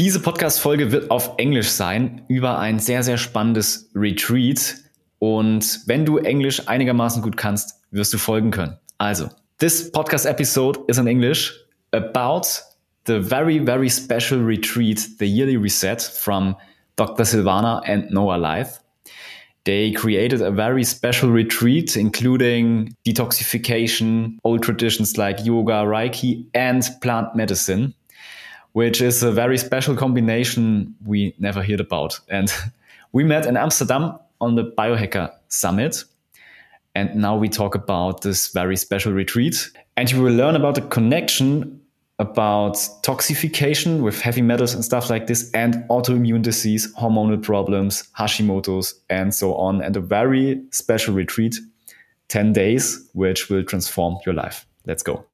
Diese Podcast-Folge wird auf Englisch sein über ein sehr, sehr spannendes Retreat. Und wenn du Englisch einigermaßen gut kannst, wirst du folgen können. Also, this podcast episode is in English about the very, very special retreat, the yearly reset from Dr. Silvana and Noah Life. They created a very special retreat, including detoxification, old traditions like yoga, Reiki, and plant medicine which is a very special combination we never heard about. And we met in Amsterdam on the Biohacker Summit. And now we talk about this very special retreat. And you will learn about the connection about toxification with heavy metals and stuff like this, and autoimmune disease, hormonal problems, Hashimoto's, and so on. And a very special retreat, 10 days, which will transform your life. Let's go.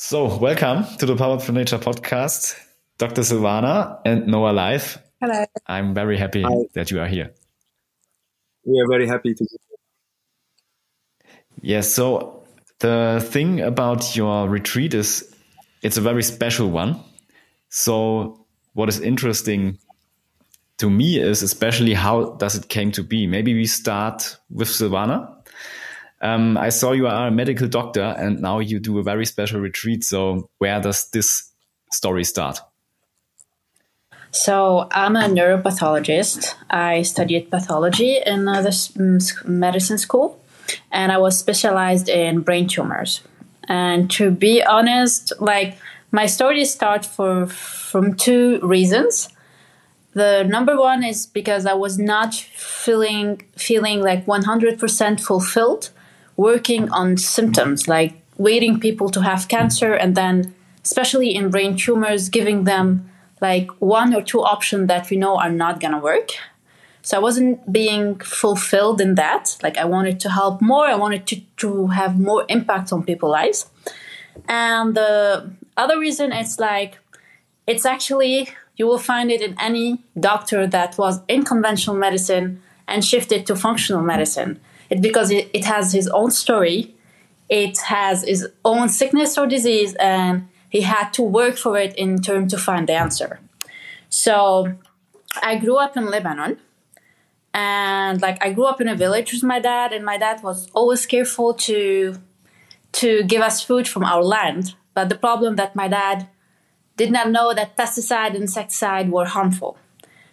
So, welcome to the Power for Nature podcast, Dr. Silvana and Noah Laith. Hello. I'm very happy Hi. that you are here. We are very happy to be here. Yes, so the thing about your retreat is it's a very special one. So, what is interesting to me is especially how does it came to be. Maybe we start with Silvana um, I saw you are a medical doctor and now you do a very special retreat. So, where does this story start? So, I'm a neuropathologist. I studied pathology in uh, the mm, medicine school and I was specialized in brain tumors. And to be honest, like my story starts for from two reasons. The number one is because I was not feeling feeling like 100% fulfilled working on symptoms like waiting people to have cancer and then especially in brain tumors giving them like one or two options that we know are not going to work. So i wasn't being fulfilled in that. Like i wanted to help more. I wanted to, to have more impact on people's lives. And the other reason it's like it's actually you will find it in any doctor that was in conventional medicine and shifted to functional medicine it's because it, it has his own story, it has his own sickness or disease, and he had to work for it in turn to find the answer. So I grew up in Lebanon and like I grew up in a village with my dad and my dad was always careful to to give us food from our land. But the problem that my dad did not know that pesticide and insecticide were harmful.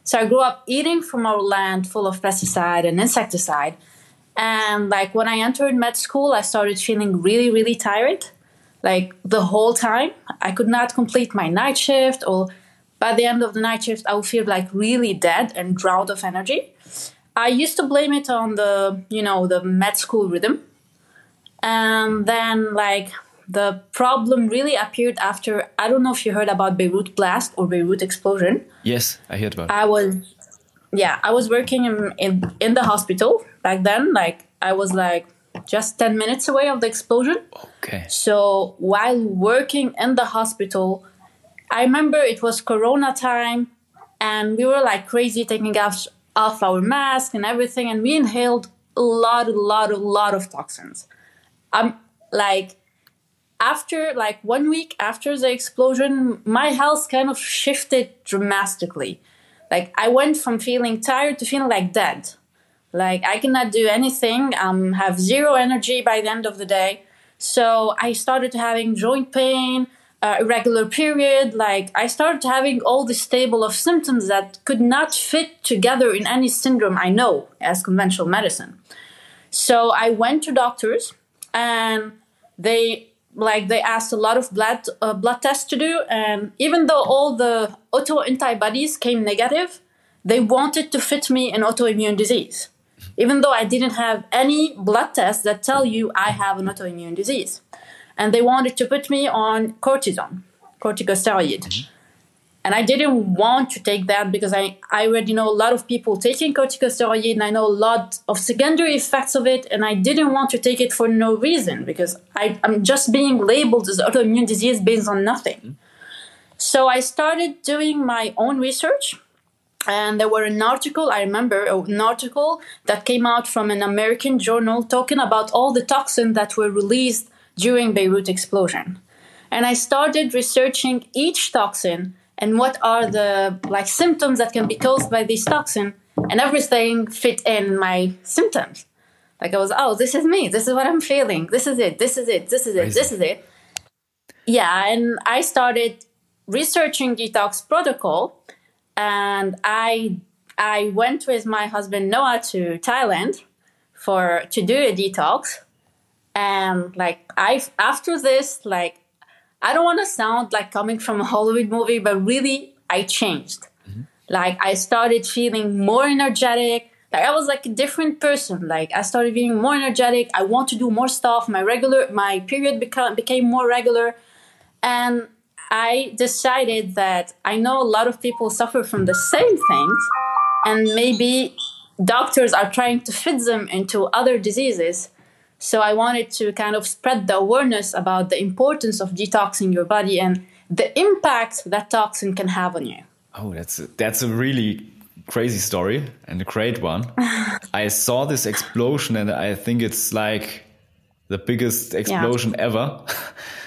So I grew up eating from our land full of pesticide and insecticide and like when I entered med school, I started feeling really, really tired. Like the whole time, I could not complete my night shift, or by the end of the night shift, I would feel like really dead and drowned of energy. I used to blame it on the, you know, the med school rhythm. And then, like, the problem really appeared after I don't know if you heard about Beirut blast or Beirut explosion. Yes, I heard about. It. I was yeah, I was working in, in in the hospital back then. Like I was like just ten minutes away of the explosion. Okay. So while working in the hospital, I remember it was Corona time, and we were like crazy taking off off our mask and everything, and we inhaled a lot, a lot, a lot of toxins. I'm like after like one week after the explosion, my health kind of shifted dramatically like I went from feeling tired to feeling like dead. Like I cannot do anything. Um, have zero energy by the end of the day. So I started having joint pain, uh, irregular period. Like I started having all this table of symptoms that could not fit together in any syndrome I know as conventional medicine. So I went to doctors, and they like they asked a lot of blood uh, blood tests to do and even though all the auto antibodies came negative they wanted to fit me in autoimmune disease even though I didn't have any blood tests that tell you I have an autoimmune disease. And they wanted to put me on cortisone, corticosteroid. Mm-hmm. And I didn't want to take that because I, I already know a lot of people taking corticosteroid and I know a lot of secondary effects of it. And I didn't want to take it for no reason because I, I'm just being labeled as autoimmune disease based on nothing. Mm-hmm. So I started doing my own research. And there were an article, I remember an article that came out from an American journal talking about all the toxins that were released during Beirut explosion. And I started researching each toxin and what are the like symptoms that can be caused by this toxin and everything fit in my symptoms. Like i was oh this is me. This is what i'm feeling. This is it. This is it. This is it. This is it. Yeah and i started researching detox protocol and i i went with my husband noah to thailand for to do a detox and like i after this like I don't want to sound like coming from a Hollywood movie, but really, I changed. Mm-hmm. Like, I started feeling more energetic. Like, I was like a different person. Like, I started being more energetic. I want to do more stuff. My regular, my period became, became more regular. And I decided that I know a lot of people suffer from the same things, and maybe doctors are trying to fit them into other diseases. So I wanted to kind of spread the awareness about the importance of detoxing your body and the impact that toxin can have on you. Oh, that's a, that's a really crazy story and a great one. I saw this explosion and I think it's like the biggest explosion yeah. ever.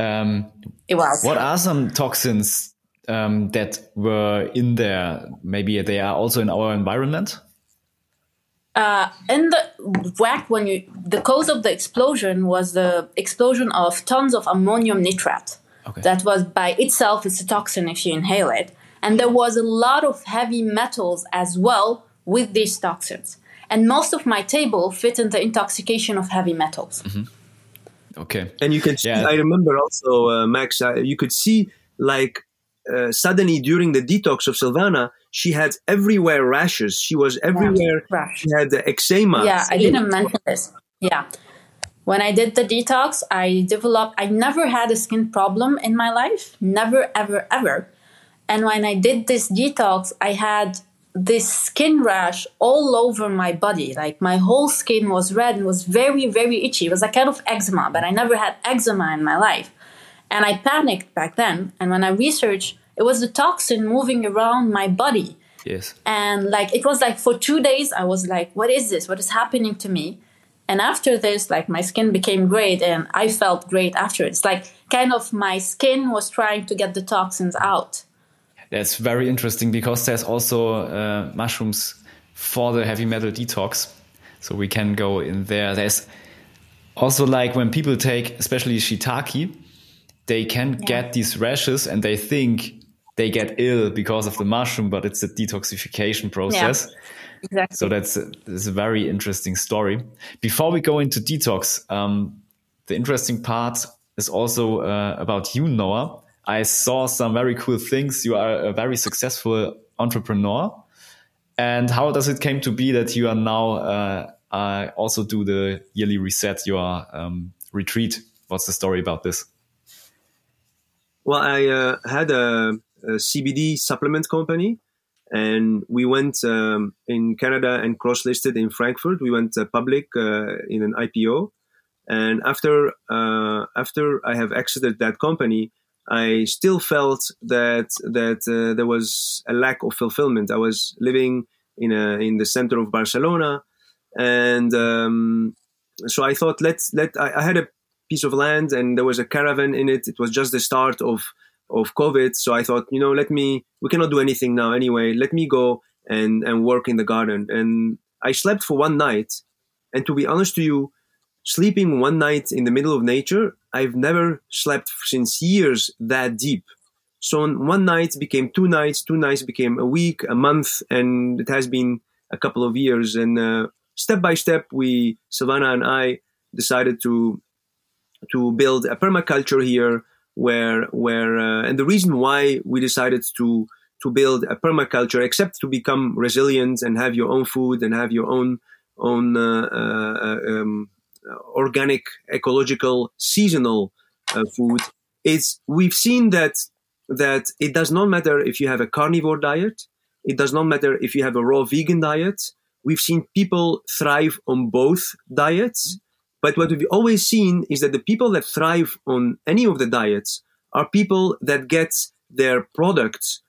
um, it was. What are some toxins um, that were in there? Maybe they are also in our environment uh, in the whack when you the cause of the explosion was the explosion of tons of ammonium nitrate. Okay. That was by itself it's a toxin if you inhale it, and there was a lot of heavy metals as well with these toxins. And most of my table fit in the intoxication of heavy metals. Mm-hmm. Okay. And you can see, yeah. I remember also, uh, Max, uh, you could see like uh, suddenly during the detox of Silvana, she had everywhere rashes. She was everywhere. Rash. She had the eczema. Yeah, I didn't mention this. Yeah. When I did the detox, I developed, I never had a skin problem in my life. Never, ever, ever. And when I did this detox, I had this skin rash all over my body. Like my whole skin was red and was very, very itchy. It was a kind of eczema, but I never had eczema in my life. And I panicked back then. And when I researched, it was the toxin moving around my body. Yes. And like it was like for two days, I was like, what is this? What is happening to me? And after this, like my skin became great and I felt great after. It's like kind of my skin was trying to get the toxins out. That's very interesting because there's also uh, mushrooms for the heavy metal detox. So we can go in there. There's also like when people take, especially shiitake, they can yeah. get these rashes and they think they get ill because of the mushroom, but it's a detoxification process. Yeah, exactly. So that's a, that's a very interesting story. Before we go into detox, um, the interesting part is also uh, about you, Noah. I saw some very cool things. You are a very successful entrepreneur. And how does it came to be that you are now uh, uh, also do the yearly reset, your um, retreat? What's the story about this? Well, I uh, had a, a, CBD supplement company, and we went um, in Canada and cross listed in Frankfurt. We went uh, public uh, in an IPO, and after uh, after I have exited that company, I still felt that that uh, there was a lack of fulfillment. I was living in a in the center of Barcelona, and um, so I thought let's let I, I had a piece of land and there was a caravan in it. It was just the start of of COVID. So I thought, you know, let me, we cannot do anything now anyway. Let me go and, and work in the garden. And I slept for one night. And to be honest to you, sleeping one night in the middle of nature, I've never slept since years that deep. So one night became two nights, two nights became a week, a month, and it has been a couple of years. And uh, step by step, we, Silvana and I, decided to to build a permaculture here where where uh, and the reason why we decided to to build a permaculture except to become resilient and have your own food and have your own on uh, uh, um, organic, ecological, seasonal uh, food is we've seen that that it does not matter if you have a carnivore diet, it does not matter if you have a raw vegan diet. We've seen people thrive on both diets, but what we've always seen is that the people that thrive on any of the diets are people that get their products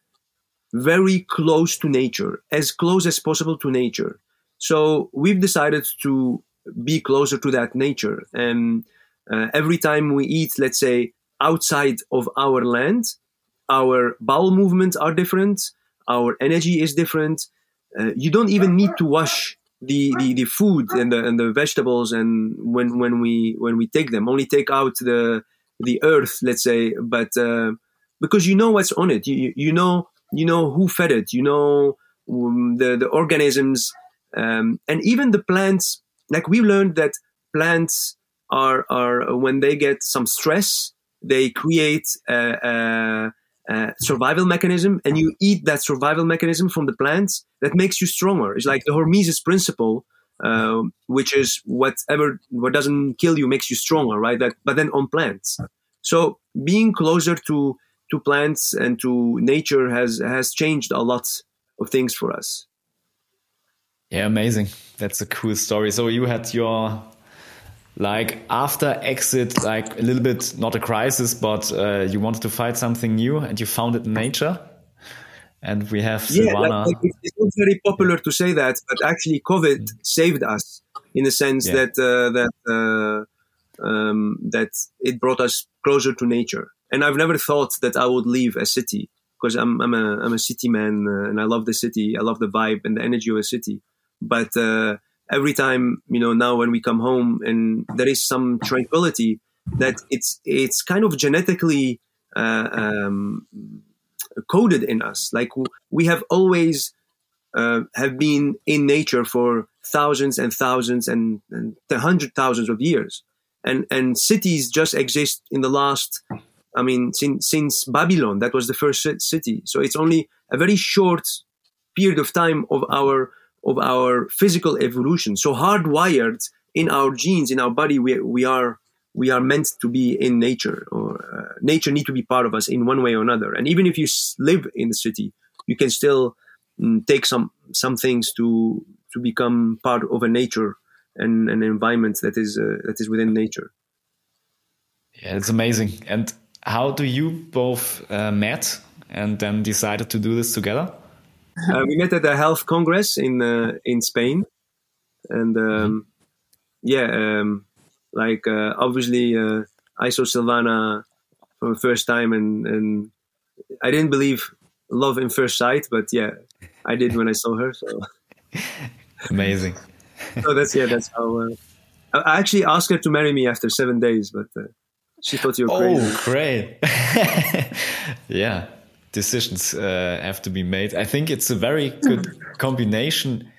very close to nature, as close as possible to nature. So we've decided to be closer to that nature. And uh, every time we eat, let's say, outside of our land, our bowel movements are different, our energy is different. Uh, you don't even need to wash the, the, the food and the, and the vegetables and when, when we when we take them only take out the the earth let's say but uh, because you know what's on it you, you know you know who fed it you know um, the the organisms um, and even the plants like we learned that plants are are when they get some stress, they create a, a, a, survival mechanism, and you eat that survival mechanism from the plants. That makes you stronger. It's like the hormesis principle, uh, which is whatever what doesn't kill you makes you stronger, right? That, but then on plants. So being closer to to plants and to nature has has changed a lot of things for us. Yeah, amazing. That's a cool story. So you had your like after exit, like a little bit not a crisis, but uh, you wanted to find something new, and you found it in nature. And we have yeah, Silvana. Like, it's not very popular to say that, but actually, COVID mm. saved us in the sense yeah. that uh, that uh, um, that it brought us closer to nature. And I've never thought that I would leave a city because I'm I'm a I'm a city man uh, and I love the city. I love the vibe and the energy of a city. But uh, every time, you know, now when we come home and there is some tranquility, that it's it's kind of genetically uh, um, coded in us. Like we have always uh, have been in nature for thousands and thousands and, and hundred thousands of years, and and cities just exist in the last. I mean, since since Babylon, that was the first city. So it's only a very short period of time of our of our physical evolution. So hardwired in our genes, in our body, we, we are we are meant to be in nature, or uh, nature need to be part of us in one way or another. And even if you live in the city, you can still mm, take some some things to to become part of a nature and an environment that is uh, that is within nature. Yeah, it's amazing. And how do you both uh, met and then decided to do this together? Uh, we met at the health congress in uh, in Spain, and um, yeah, um, like uh, obviously uh, I saw Silvana for the first time, and and I didn't believe love in first sight, but yeah, I did when I saw her. So amazing. so that's yeah, that's how. Uh, I actually asked her to marry me after seven days, but uh, she thought you were crazy. Oh, great! yeah, decisions uh, have to be made. I think it's a very good combination.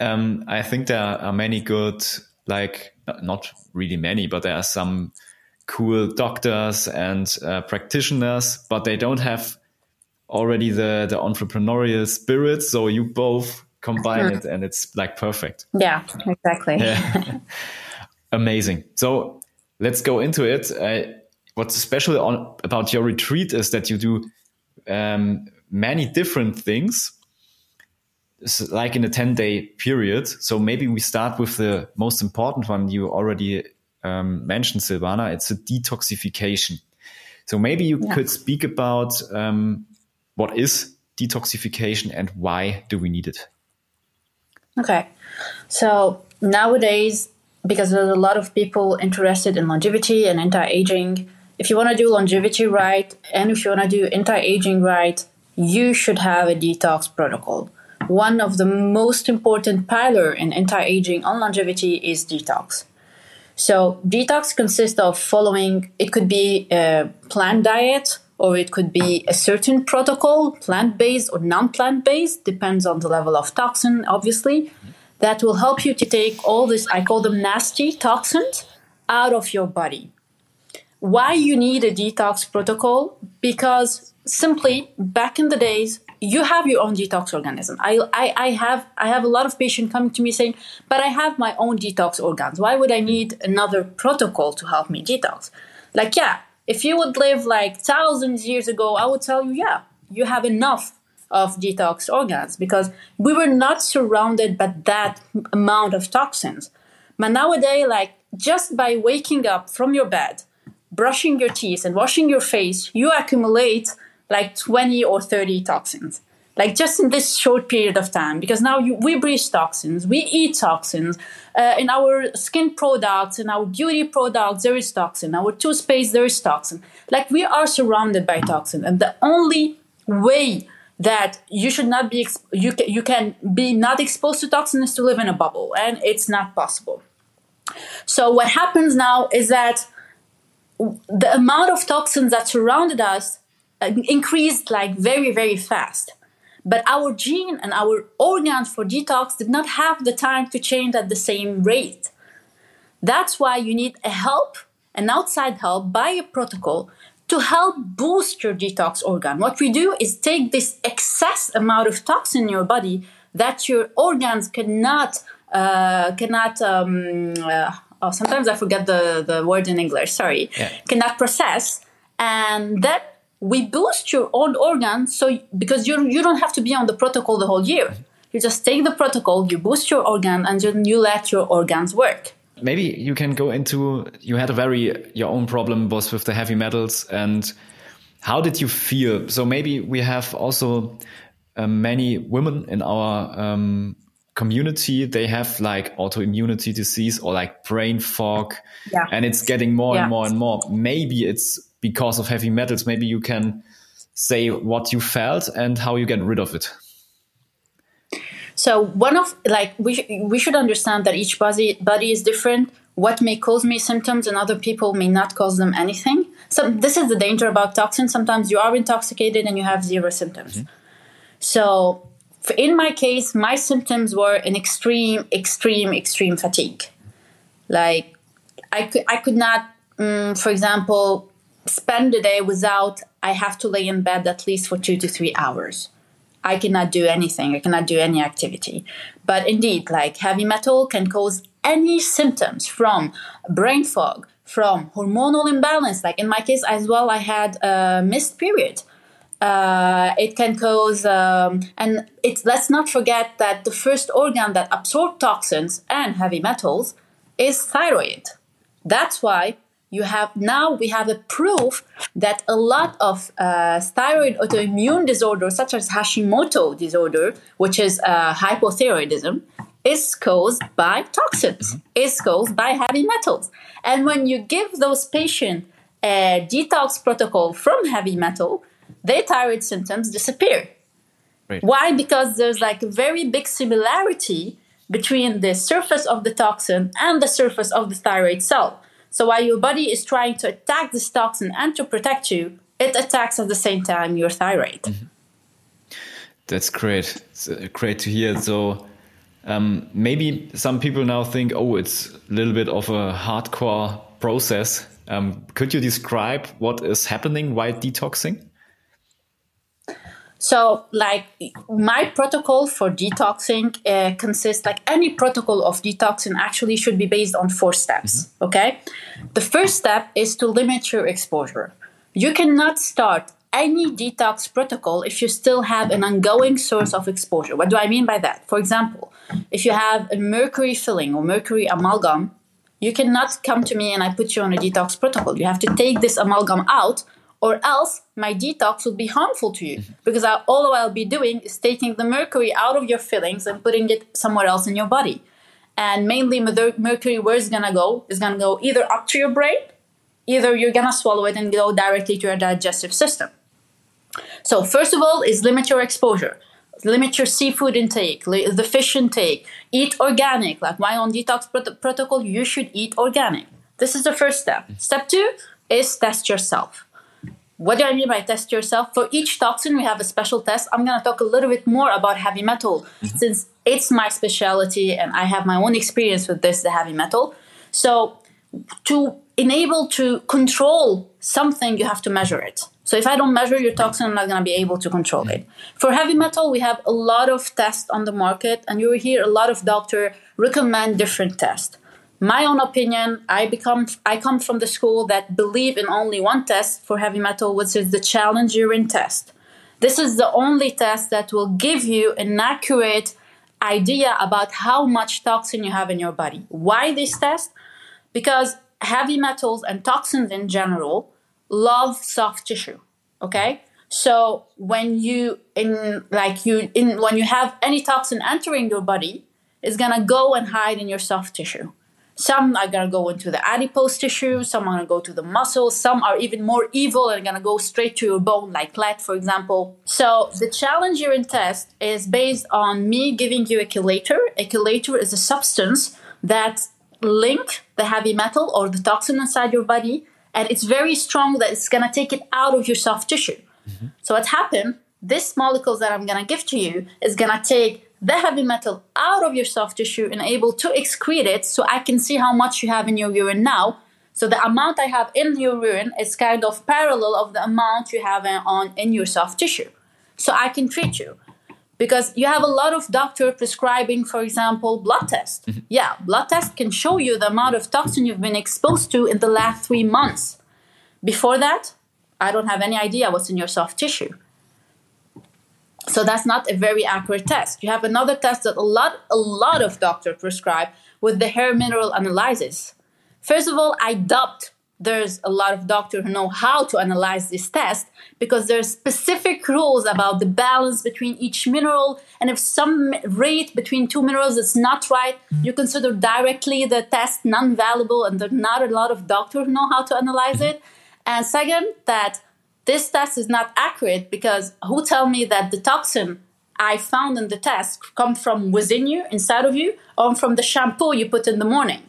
Um, I think there are many good, like not really many, but there are some cool doctors and uh, practitioners, but they don't have already the the entrepreneurial spirit. So you both combine it, and it's like perfect. Yeah, exactly. Yeah. Amazing. So let's go into it. Uh, what's special on, about your retreat is that you do um, many different things, like in a 10 day period. So maybe we start with the most important one you already um, mentioned, Silvana. It's a detoxification. So maybe you yeah. could speak about um, what is detoxification and why do we need it? Okay. So nowadays, because there's a lot of people interested in longevity and anti aging, if you want to do longevity right and if you want to do anti-aging right you should have a detox protocol. One of the most important pillar in anti-aging on longevity is detox. So detox consists of following it could be a plant diet or it could be a certain protocol plant-based or non-plant-based depends on the level of toxin obviously that will help you to take all this i call them nasty toxins out of your body why you need a detox protocol? Because simply back in the days, you have your own detox organism. I, I, I have I have a lot of patients coming to me saying, but I have my own detox organs. Why would I need another protocol to help me detox? Like, yeah, if you would live like thousands years ago, I would tell you, yeah, you have enough of detox organs because we were not surrounded by that amount of toxins. But nowadays, like just by waking up from your bed, brushing your teeth and washing your face, you accumulate like 20 or 30 toxins. Like just in this short period of time because now you, we breathe toxins we eat toxins. Uh, in our skin products in our beauty products there is toxin. Our toothpaste there is toxin. Like we are surrounded by toxin and the only way that you should not be exp- you, can, you can be not exposed to toxin is to live in a bubble and it's not possible. So what happens now is that the amount of toxins that surrounded us uh, increased like very very fast but our gene and our organs for detox did not have the time to change at the same rate. That's why you need a help, an outside help by a protocol to help boost your detox organ. What we do is take this excess amount of toxin in your body that your organs cannot uh, cannot um, uh, oh, sometimes I forget the, the word in English, sorry, yeah. cannot process. And that we boost your own organ so because you you don't have to be on the protocol the whole year. You just take the protocol, you boost your organ, and then you let your organs work. Maybe you can go into you had a very your own problem was with the heavy metals and how did you feel? So maybe we have also uh, many women in our um, community they have like autoimmunity disease or like brain fog yeah. and it's getting more yeah. and more and more maybe it's because of heavy metals. Maybe you can say what you felt and how you get rid of it. So one of like we we should understand that each body body is different. What may cause me symptoms and other people may not cause them anything. So this is the danger about toxins. Sometimes you are intoxicated and you have zero symptoms. Mm-hmm. So in my case, my symptoms were an extreme, extreme, extreme fatigue. Like I could I could not, um, for example, spend the day without I have to lay in bed at least for two to three hours. I cannot do anything. I cannot do any activity. But indeed, like heavy metal can cause any symptoms from brain fog, from hormonal imbalance. Like in my case as well, I had a missed period. Uh, it can cause, um, and it's let's not forget that the first organ that absorbs toxins and heavy metals is thyroid. That's why you have now we have a proof that a lot of uh, thyroid autoimmune disorders such as hashimoto disorder which is uh, hypothyroidism is caused by toxins mm-hmm. is caused by heavy metals and when you give those patients a detox protocol from heavy metal their thyroid symptoms disappear right. why because there's like a very big similarity between the surface of the toxin and the surface of the thyroid cell so while your body is trying to attack this toxin and to protect you, it attacks at the same time your thyroid. Mm-hmm. That's great. It's uh, great to hear. So um, maybe some people now think, oh, it's a little bit of a hardcore process. Um, could you describe what is happening while detoxing? So, like my protocol for detoxing uh, consists like any protocol of detoxing actually should be based on four steps. Mm-hmm. Okay, the first step is to limit your exposure. You cannot start any detox protocol if you still have an ongoing source of exposure. What do I mean by that? For example, if you have a mercury filling or mercury amalgam, you cannot come to me and I put you on a detox protocol. You have to take this amalgam out or else my detox will be harmful to you mm-hmm. because I, all I'll be doing is taking the mercury out of your fillings and putting it somewhere else in your body. And mainly, mercury, where it's gonna go? Is gonna go either up to your brain, either you're gonna swallow it and go directly to your digestive system. So, first of all, is limit your exposure. Limit your seafood intake, the fish intake. Eat organic. Like my own detox prot- protocol, you should eat organic. This is the first step. Mm-hmm. Step two is test yourself. What do I mean by test yourself? For each toxin, we have a special test. I'm going to talk a little bit more about heavy metal mm-hmm. since it's my specialty and I have my own experience with this, the heavy metal. So, to enable to control something, you have to measure it. So if I don't measure your toxin, I'm not going to be able to control it. For heavy metal, we have a lot of tests on the market, and you will hear a lot of doctor recommend different tests. My own opinion, I become I come from the school that believe in only one test for heavy metal, which is the challenge urine test. This is the only test that will give you an accurate idea about how much toxin you have in your body. Why this test? Because heavy metals and toxins in general love soft tissue. Okay? So when you in like you in when you have any toxin entering your body, it's gonna go and hide in your soft tissue. Some are gonna go into the adipose tissue, some are gonna go to the muscles, some are even more evil and gonna go straight to your bone, like lead, for example. So the challenge urine test is based on me giving you a chelator. A chelator is a substance that link the heavy metal or the toxin inside your body and it's very strong that it's going to take it out of your soft tissue. Mm-hmm. So what happened? This molecules that I'm going to give to you is going to take the heavy metal out of your soft tissue and able to excrete it so I can see how much you have in your urine now. So the amount I have in your urine is kind of parallel of the amount you have in, on in your soft tissue. So I can treat you because you have a lot of doctor prescribing for example blood test mm-hmm. yeah blood test can show you the amount of toxin you've been exposed to in the last three months before that i don't have any idea what's in your soft tissue so that's not a very accurate test. You have another test that a lot a lot of doctors prescribe with the hair mineral analysis. First of all i doubt there's a lot of doctors who know how to analyze this test because there's specific rules about the balance between each mineral. And if some rate between two minerals is not right you consider directly the test non-valuable and there's not a lot of doctors who know how to analyze it. And second that this test is not accurate because who tell me that the toxin i found in the test come from within you inside of you or from the shampoo you put in the morning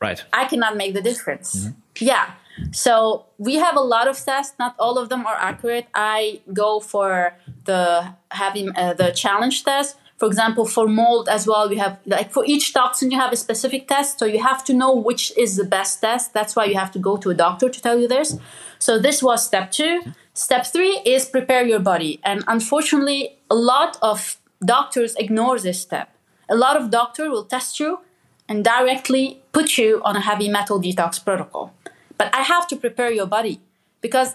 right i cannot make the difference mm-hmm. Yeah. So we have a lot of tests. Not all of them are accurate. I go for the having uh, the challenge test. For example, for mold as well, we have like for each toxin you have a specific test. So you have to know which is the best test. That's why you have to go to a doctor to tell you this. So this was step two. Step three is prepare your body. And unfortunately, a lot of doctors ignore this step. A lot of doctor will test you and directly put you on a heavy metal detox protocol. But I have to prepare your body because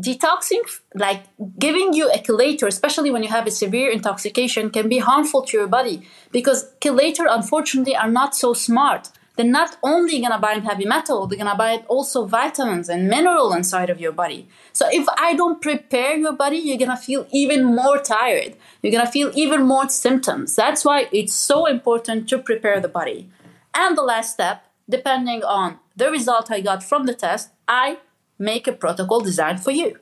detoxing, like giving you a chelator, especially when you have a severe intoxication, can be harmful to your body because chelator, unfortunately, are not so smart. They're not only gonna bind heavy metal, they're gonna bind also vitamins and mineral inside of your body. So if I don't prepare your body, you're gonna feel even more tired. You're gonna feel even more symptoms. That's why it's so important to prepare the body. And the last step, depending on the result I got from the test, I make a protocol designed for you.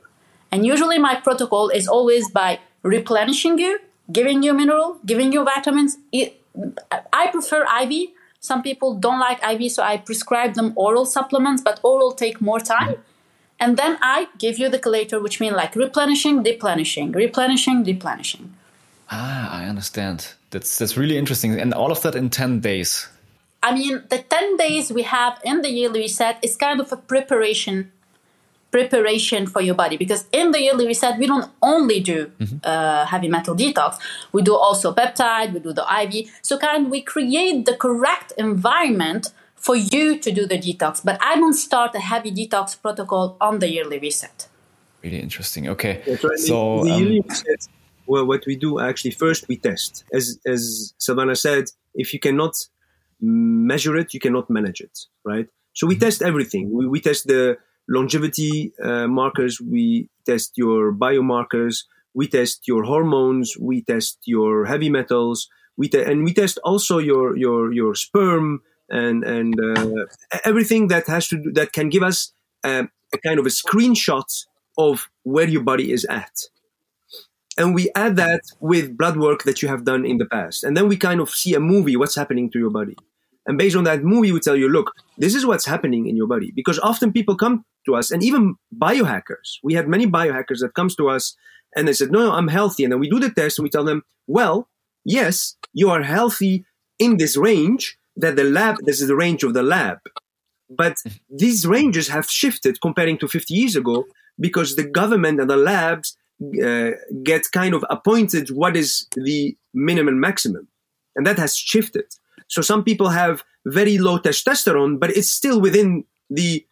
And usually my protocol is always by replenishing you, giving you mineral, giving you vitamins. I prefer IV. Some people don't like IV, so I prescribe them oral supplements, but oral take more time. And then I give you the chelator, which means like replenishing, deplenishing, replenishing, deplenishing. Ah, I understand. That's that's really interesting. And all of that in 10 days. I mean, the 10 days we have in the yearly reset is kind of a preparation preparation for your body because in the yearly reset we don't only do mm-hmm. uh, heavy metal detox we do also peptide we do the iv so kind of we create the correct environment for you to do the detox but i don't start a heavy detox protocol on the yearly reset really interesting okay so the, the um, yearly reset well what we do actually first we test as as Silvana said if you cannot measure it, you cannot manage it, right? So we mm-hmm. test everything. We, we test the longevity uh, markers, we test your biomarkers, we test your hormones, we test your heavy metals, we te- and we test also your your your sperm and and uh, everything that has to do, that can give us um, a kind of a screenshot of where your body is at. And we add that with blood work that you have done in the past. And then we kind of see a movie what's happening to your body and based on that movie, we tell you, look, this is what's happening in your body. Because often people come to us, and even biohackers, we had many biohackers that comes to us and they said, no, no, I'm healthy. And then we do the test and we tell them, well, yes, you are healthy in this range that the lab, this is the range of the lab. But these ranges have shifted comparing to 50 years ago because the government and the labs uh, get kind of appointed what is the minimum maximum. And that has shifted. So some people have very low testosterone, but it's still within the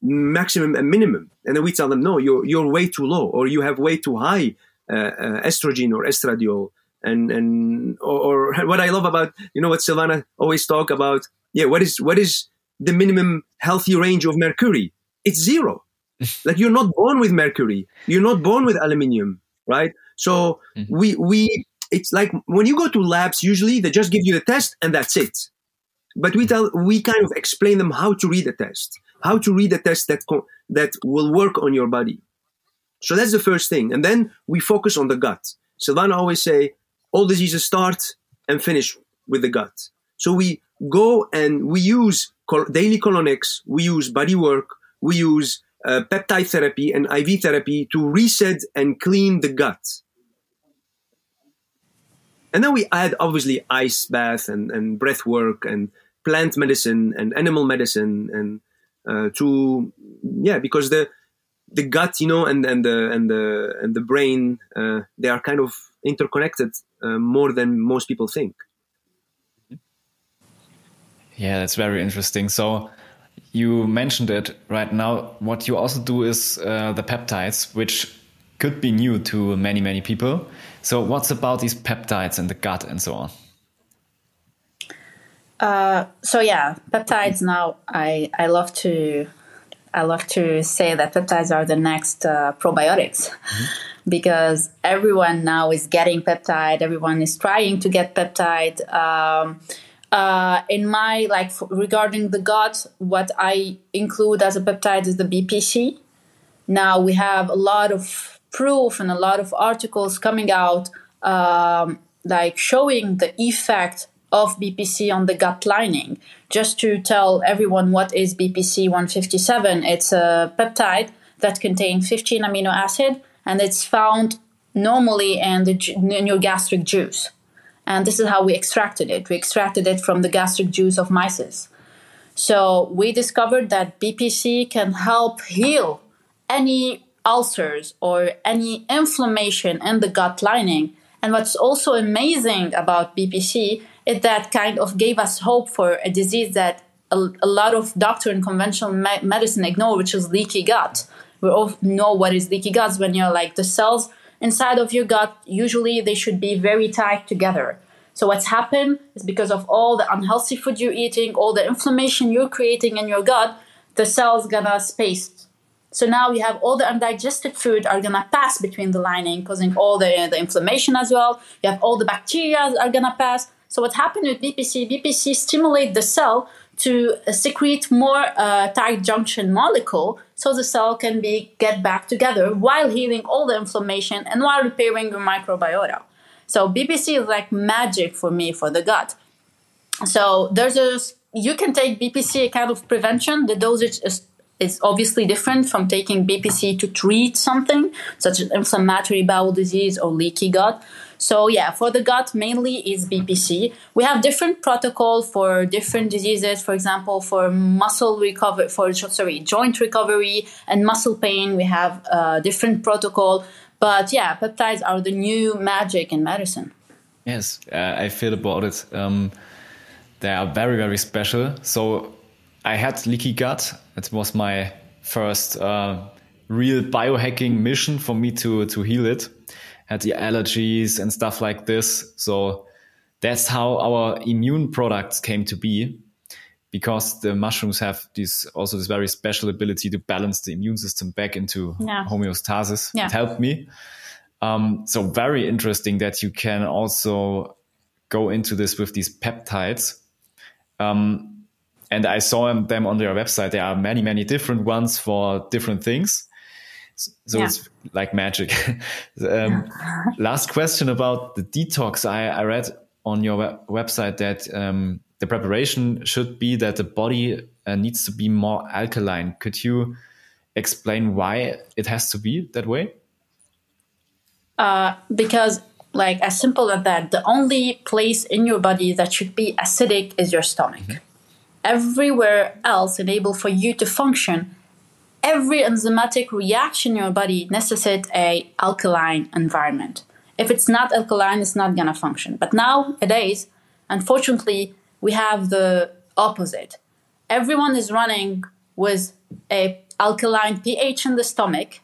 maximum and minimum. And then we tell them, no, you're, you're way too low, or you have way too high uh, uh, estrogen or estradiol. And, and or, or what I love about, you know, what Silvana always talk about, yeah, what is, what is the minimum healthy range of mercury? It's zero. like you're not born with mercury. You're not born with aluminium, right? So mm-hmm. we, we, it's like when you go to labs, usually they just give you the test and that's it. But we tell, we kind of explain them how to read a test, how to read a test that, co- that will work on your body. So that's the first thing. And then we focus on the gut. Silvana always say, all diseases start and finish with the gut. So we go and we use daily colonics, we use body work, we use uh, peptide therapy and IV therapy to reset and clean the gut. And then we add obviously ice bath and, and breath work and plant medicine and animal medicine and uh, to yeah because the the gut you know and and the and the and the brain uh, they are kind of interconnected uh, more than most people think. Yeah, that's very interesting. So you mentioned it right now. What you also do is uh, the peptides, which could be new to many many people. So, what's about these peptides in the gut and so on? Uh, so yeah, peptides. Now, I I love to I love to say that peptides are the next uh, probiotics. Mm-hmm. Because everyone now is getting peptide, everyone is trying to get peptide. Um, uh, in my like f- regarding the gut, what I include as a peptide is the BPC. Now we have a lot of proof and a lot of articles coming out um, like showing the effect of BPC on the gut lining. Just to tell everyone what is BPC 157, it's a peptide that contains 15 amino acid and it's found normally in, the, gastric juice. And this is how we extracted it. We extracted it from the gastric juice of mice. So we discovered that BPC can help heal any ulcers or any inflammation in the gut lining. And what's also amazing about BPC is that kind of gave us hope for a disease that a, a lot of doctor and conventional me- medicine ignore, which is leaky gut. We all know what is leaky gut when you're like the cells inside of your gut, usually they should be very tight together. So what's happened is because of all the unhealthy food you're eating, all the inflammation you're creating in your gut, the cells gonna space so now you have all the undigested food are gonna pass between the lining, causing all the, the inflammation as well. You have all the bacteria are gonna pass. So what happened with BPC? BPC stimulate the cell to uh, secrete more uh, tight junction molecule so the cell can be get back together while healing all the inflammation and while repairing your microbiota. So BPC is like magic for me for the gut. So there's a you can take BPC a kind of prevention. The dosage is is obviously different from taking BPC to treat something such as inflammatory bowel disease or leaky gut. So yeah, for the gut mainly is BPC. We have different protocol for different diseases. For example, for muscle recovery, for sorry, joint recovery and muscle pain, we have a different protocol. But yeah, peptides are the new magic in medicine. Yes, uh, I feel about it. Um, they are very very special. So I had leaky gut. It was my first uh, real biohacking mission for me to to heal it. Had the allergies and stuff like this. So that's how our immune products came to be, because the mushrooms have this also this very special ability to balance the immune system back into yeah. homeostasis. Yeah. It helped me. Um, so very interesting that you can also go into this with these peptides. Um, and I saw them on their website. There are many, many different ones for different things. So yeah. it's like magic. um, last question about the detox. I, I read on your web website that um, the preparation should be that the body uh, needs to be more alkaline. Could you explain why it has to be that way? Uh, because like as simple as that the only place in your body that should be acidic is your stomach mm -hmm everywhere else enable for you to function every enzymatic reaction in your body necessitates a alkaline environment. If it's not alkaline, it's not gonna function. But nowadays, unfortunately, we have the opposite. Everyone is running with a alkaline pH in the stomach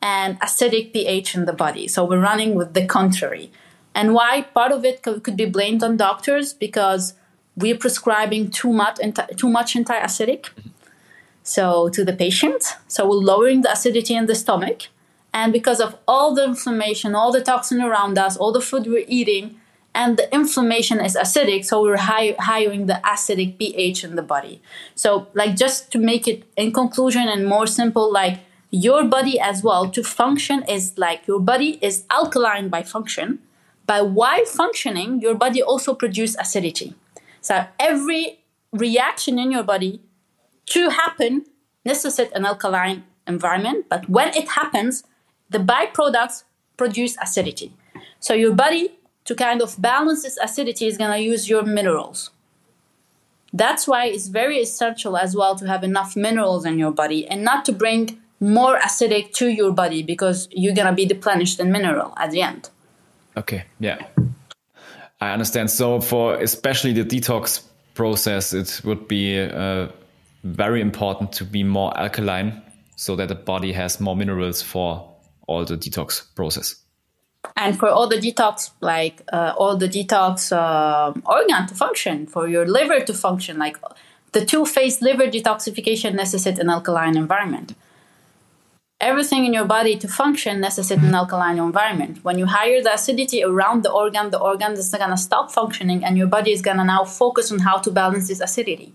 and acidic pH in the body. So we're running with the contrary. And why? Part of it could be blamed on doctors because we're prescribing too much too much anti-acidic so to the patient. So we're lowering the acidity in the stomach. And because of all the inflammation all the toxin around us all the food we're eating and the inflammation is acidic so we're highering the acidic ph in the body. So like just to make it in conclusion and more simple like your body as well to function is like your body is alkaline by function. By while functioning your body also produce acidity so every reaction in your body to happen necessitates an alkaline environment, but when it happens, the byproducts produce acidity. So your body, to kind of balance this acidity, is going to use your minerals. That's why it's very essential as well to have enough minerals in your body and not to bring more acidic to your body because you're going to be deplenished in mineral at the end. Okay, yeah. I understand. So for especially the detox process, it would be uh, very important to be more alkaline so that the body has more minerals for all the detox process. And for all the detox, like uh, all the detox uh, organ to function, for your liver to function, like the two-phase liver detoxification necessitates an alkaline environment everything in your body to function necessitates an alkaline environment. When you higher the acidity around the organ, the organ is going to stop functioning and your body is going to now focus on how to balance this acidity.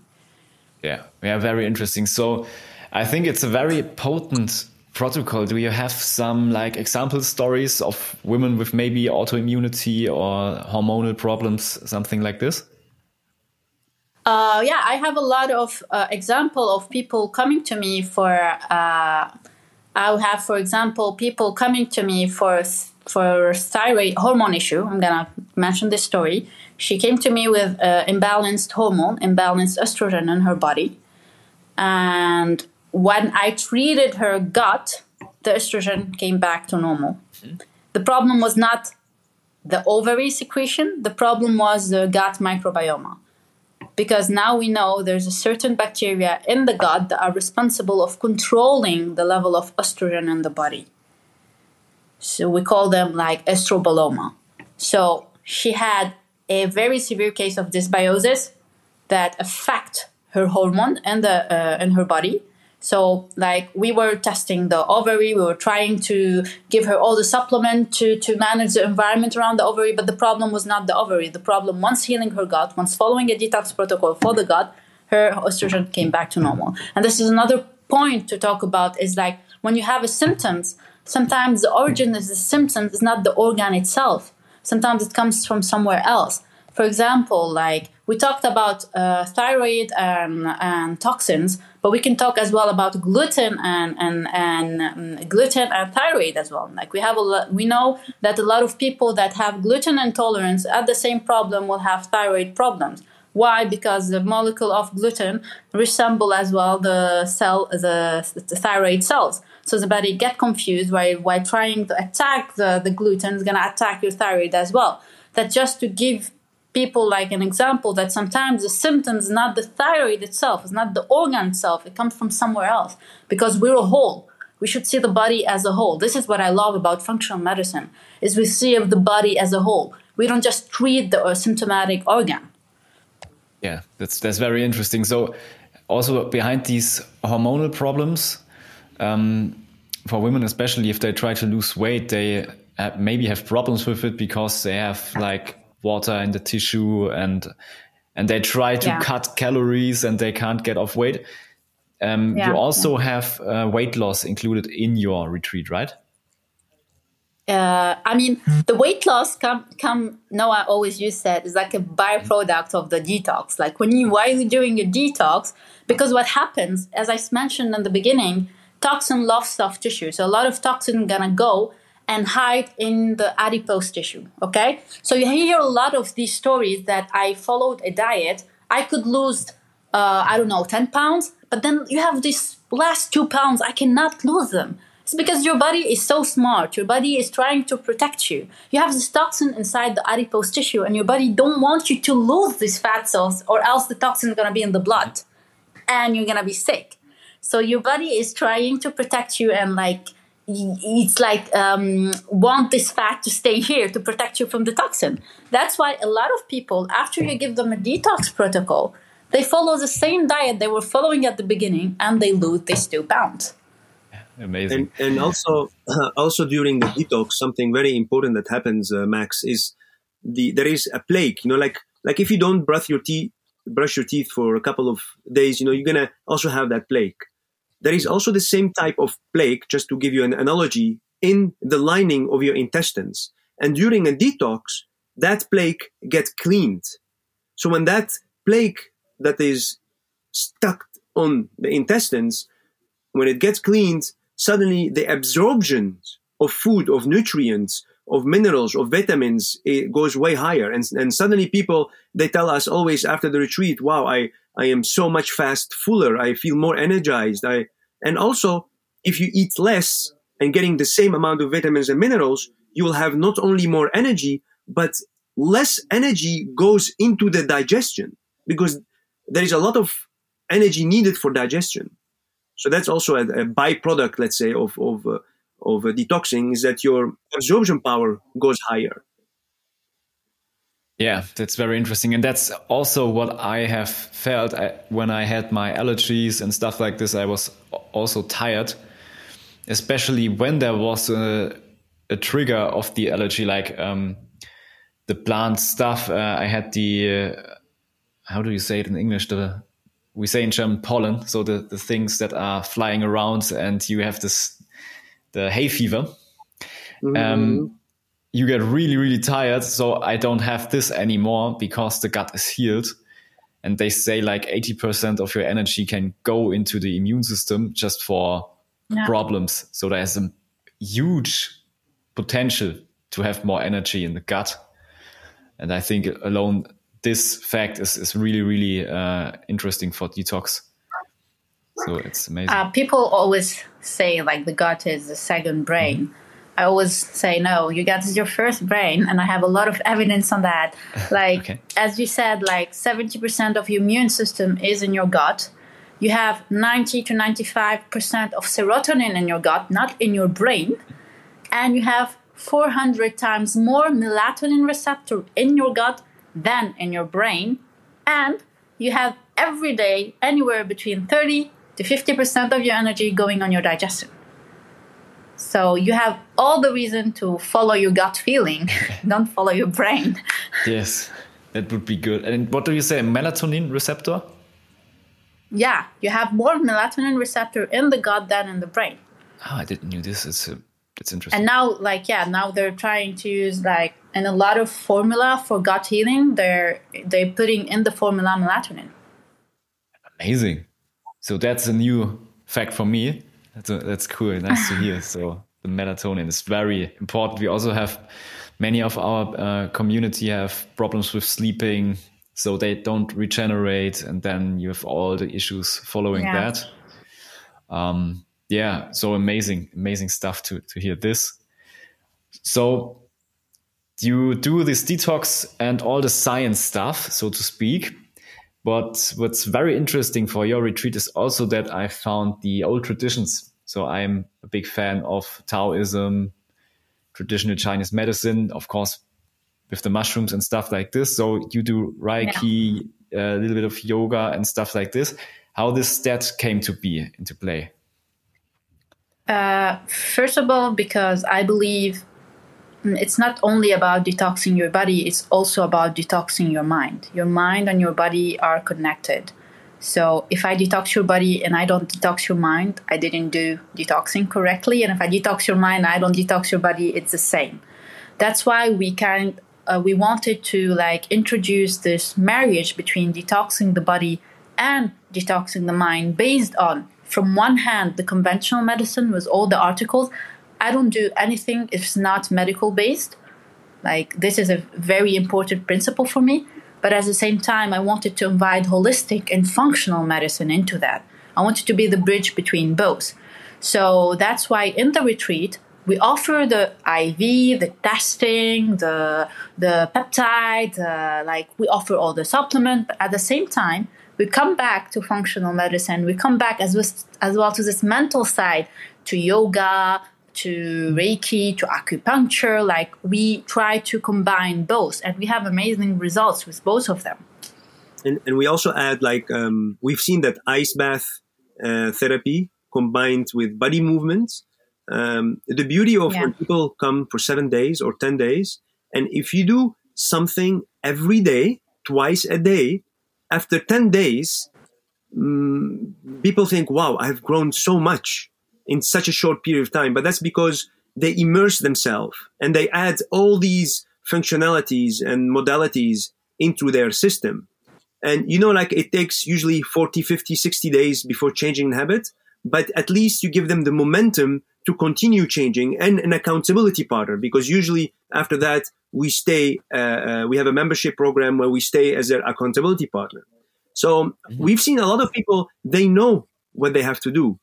Yeah, yeah, very interesting. So I think it's a very potent protocol. Do you have some like example stories of women with maybe autoimmunity or hormonal problems, something like this? Uh, yeah, I have a lot of uh, example of people coming to me for uh, I have, for example, people coming to me for for thyroid hormone issue. I'm gonna mention this story. She came to me with uh, imbalanced hormone, imbalanced estrogen in her body, and when I treated her gut, the estrogen came back to normal. Mm-hmm. The problem was not the ovary secretion. The problem was the gut microbiome because now we know there's a certain bacteria in the gut that are responsible of controlling the level of estrogen in the body. So we call them like estrobolome. So she had a very severe case of dysbiosis that affect her hormone and the uh, in her body so like we were testing the ovary, we were trying to give her all the supplement to, to manage the environment around the ovary, but the problem was not the ovary. The problem once healing her gut, once following a detox protocol for the gut, her estrogen came back to normal. And this is another point to talk about is like when you have a symptoms, sometimes the origin of the symptoms is not the organ itself. Sometimes it comes from somewhere else. For example, like we talked about uh, thyroid and, and toxins, but we can talk as well about gluten and and and um, gluten and thyroid as well. Like we have a lot, we know that a lot of people that have gluten intolerance at the same problem will have thyroid problems. Why? Because the molecule of gluten resemble as well the cell, the, the thyroid cells. So the body get confused while while trying to attack the, the gluten is gonna attack your thyroid as well. That just to give people like an example that sometimes the symptoms not the thyroid itself it's not the organ itself it comes from somewhere else. Because we're a whole. We should see the body as a whole. This is what i love about functional medicine is we see the body as a whole. We don't just treat the uh, symptomatic organ. Yeah that's that's very interesting. So also behind these hormonal problems um, for women especially if they try to lose weight they maybe have problems with it because they have like water in the tissue and and they try to yeah. cut calories and they can't get off weight. Um, yeah. You also have uh, weight loss included in your retreat, right? Uh, I mean, the weight loss come come. Noah always use that is like a byproduct of the detox. Like when you while you're doing a detox, because what happens, as I mentioned in the beginning, toxin loves soft tissue. So a lot of toxin gonna go and hide in the adipose tissue. Okay, so you hear a lot of these stories that I followed a diet, I could lose, uh, I don't know, ten pounds, but then you have these last two pounds, I cannot lose them. It's because your body is so smart. Your body is trying to protect you. You have this toxin inside the adipose tissue, and your body don't want you to lose these fat cells, or else the toxin is gonna be in the blood, and you're gonna be sick. So your body is trying to protect you, and like it's like um, want this fat to stay here to protect you from the toxin. That's why a lot of people, after you give them a detox protocol, they follow the same diet they were following at the beginning, and they lose these two pounds. Amazing. And, and also, uh, also during the detox, something very important that happens, uh, Max, is the there is a plaque. You know, like like if you don't brush your teeth, brush your teeth for a couple of days, you know, you're gonna also have that plaque. There is also the same type of plaque, just to give you an analogy, in the lining of your intestines. And during a detox, that plaque gets cleaned. So when that plaque that is stuck on the intestines, when it gets cleaned, suddenly the absorption of food, of nutrients, of minerals, of vitamins, it goes way higher. And, and suddenly people, they tell us always after the retreat, wow, I, I am so much fast fuller. I feel more energized. I, and also if you eat less and getting the same amount of vitamins and minerals, you will have not only more energy, but less energy goes into the digestion because there is a lot of energy needed for digestion. So that's also a, a byproduct, let's say, of of uh, of uh, detoxing is that your absorption power goes higher. Yeah, that's very interesting, and that's also what I have felt I, when I had my allergies and stuff like this. I was also tired, especially when there was a, a trigger of the allergy, like um, the plant stuff. Uh, I had the uh, how do you say it in English? The we say in German pollen, so the, the things that are flying around, and you have this the hay fever. Mm-hmm. Um, you get really really tired, so I don't have this anymore because the gut is healed, and they say like eighty percent of your energy can go into the immune system just for yeah. problems. So there's a huge potential to have more energy in the gut, and I think alone this fact is, is really, really uh, interesting for detox. So it's amazing. Uh, people always say like the gut is the second brain. Mm-hmm. I always say no, your gut is your first brain, and I have a lot of evidence on that. Like okay. as you said, like seventy percent of your immune system is in your gut. You have ninety to ninety-five percent of serotonin in your gut, not in your brain, and you have four hundred times more melatonin receptor in your gut than in your brain, and you have every day anywhere between 30 to 50% of your energy going on your digestion. So you have all the reason to follow your gut feeling, don't follow your brain. yes, that would be good. And what do you say, melatonin receptor? Yeah, you have more melatonin receptor in the gut than in the brain. Oh, I didn't knew this. It's a it's interesting. And now, like, yeah, now they're trying to use like, and a lot of formula for gut healing. They're they're putting in the formula melatonin. Amazing. So that's a new fact for me. That's a, that's cool. Nice to hear. So the melatonin is very important. We also have many of our uh, community have problems with sleeping, so they don't regenerate, and then you have all the issues following yeah. that. Um, yeah, so amazing, amazing stuff to to hear this. So you do this detox and all the science stuff, so to speak. But what's very interesting for your retreat is also that I found the old traditions. So I'm a big fan of Taoism, traditional Chinese medicine, of course, with the mushrooms and stuff like this. So you do Reiki, yeah. a little bit of yoga and stuff like this. How this that came to be into play? Uh, first of all, because I believe it's not only about detoxing your body, it's also about detoxing your mind. Your mind and your body are connected. So if I detox your body and I don't detox your mind, I didn't do detoxing correctly. And if I detox your mind, I don't detox your body, it's the same. That's why we kind uh, we wanted to like introduce this marriage between detoxing the body and detoxing the mind based on from one hand, the conventional medicine with all the articles, I don't do anything if it's not medical based. Like, this is a very important principle for me. But at the same time, I wanted to invite holistic and functional medicine into that. I wanted to be the bridge between both. So that's why in the retreat, we offer the IV, the testing, the the peptide, uh, like we offer all the supplement, but at the same time, we come back to functional medicine. We come back as well, as well to this mental side, to yoga, to Reiki, to acupuncture. Like we try to combine both, and we have amazing results with both of them. And, and we also add like um, we've seen that ice bath uh, therapy combined with body movements. Um, the beauty of yeah. when people come for seven days or ten days, and if you do something every day, twice a day, after 10 days, um, people think, wow, I've grown so much in such a short period of time. But that's because they immerse themselves and they add all these functionalities and modalities into their system. And you know, like it takes usually 40, 50, 60 days before changing habit, but at least you give them the momentum to continue changing and an accountability partner because usually after that we stay uh, uh, we have a membership program where we stay as their accountability partner so mm-hmm. we've seen a lot of people they know what they have to do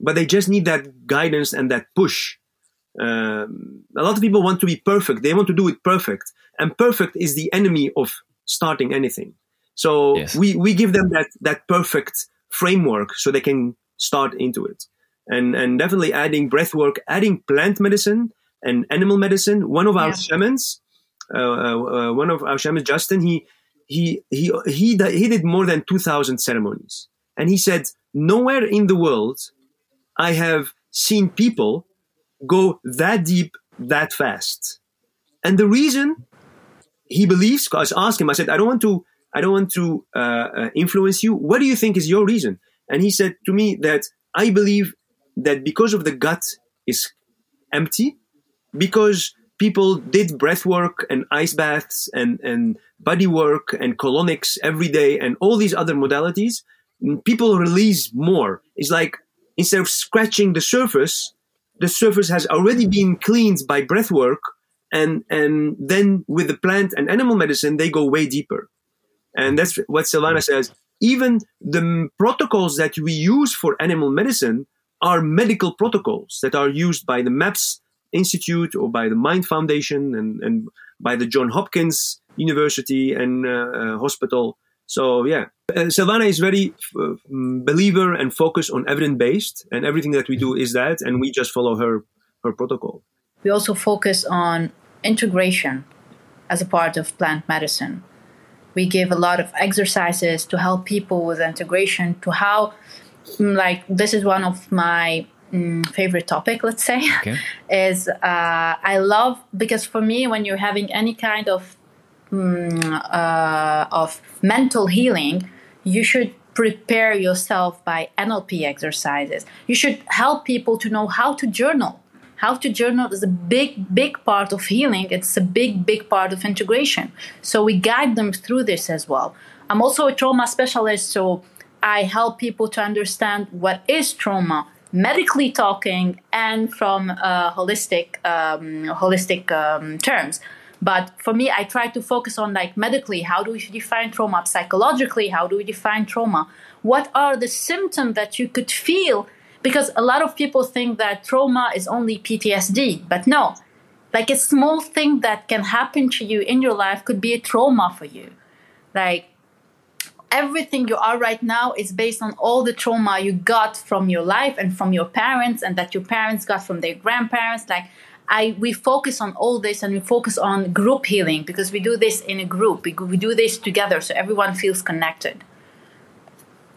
but they just need that guidance and that push. Um, a lot of people want to be perfect. They want to do it perfect. And perfect is the enemy of starting anything. So yes. we, we give them that that perfect framework so they can start into it. And and definitely adding breath work adding plant medicine and animal medicine. One of our yeah. shamans uh, uh, one of our shamans, Justin, he he he he he did more than two thousand ceremonies, and he said nowhere in the world I have seen people go that deep that fast, and the reason he believes. I asked him. I said, I don't want to. I don't want to uh, uh, influence you. What do you think is your reason? And he said to me that I believe that because of the gut is empty, because people did breath work and ice baths and, and body work and colonics every day and all these other modalities, people release more. It's like instead of scratching the surface, the surface has already been cleaned by breath work. And, and then with the plant and animal medicine, they go way deeper. And that's what Silvana says. Even the protocols that we use for animal medicine are medical protocols that are used by the MAPS Institute or by the Mind Foundation and, and by the John Hopkins University and uh, uh hospital. So yeah, uh, Silvana is very uh, believer and focused on evidence based, and everything that we do is that, and we just follow her her protocol. We also focus on integration as a part of plant medicine. We give a lot of exercises to help people with integration to how, like, this is one of my mm, favorite topic, let's say, okay. is uh, I love because for me, when you're having any kind of mm, uh, of mental healing, you should prepare yourself by NLP exercises. You should help people to know how to journal. How to journal is a big, big part of healing. It's a big, big part of integration. So we guide them through this as well. I'm also a trauma specialist, so I help people to understand what is trauma, medically talking and from uh, holistic um, holistic um, terms. But for me, I try to focus on like medically, how do we define trauma? Psychologically, how do we define trauma? What are the symptoms that you could feel? Because a lot of people think that trauma is only PTSD, but no. Like a small thing that can happen to you in your life could be a trauma for you. Like everything you are right now is based on all the trauma you got from your life and from your parents and that your parents got from their grandparents like I we focus on all this and we focus on group healing because we do this in a group. We, we do this together so everyone feels connected.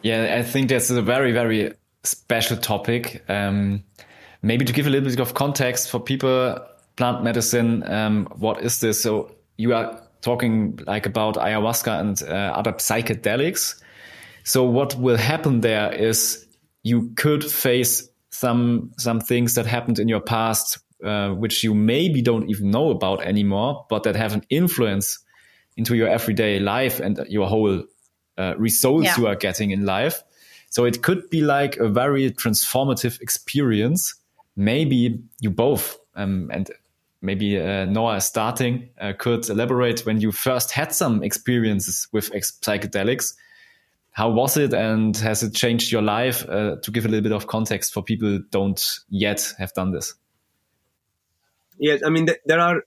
Yeah, I think that's a very very special topic. Um, maybe to give a little bit of context for people, plant medicine. Um, what is this? So you are talking like about ayahuasca and uh, other psychedelics. So what will happen there is you could face some some things that happened in your past, uh, which you maybe don't even know about anymore, but that have an influence into your everyday life and your whole uh, results yeah. you are getting in life. So it could be like a very transformative experience. Maybe you both, um, and maybe uh, Noah starting uh, could elaborate when you first had some experiences with psychedelics. how was it, and has it changed your life? Uh, to give a little bit of context for people who don't yet have done this. Yes, I mean th there are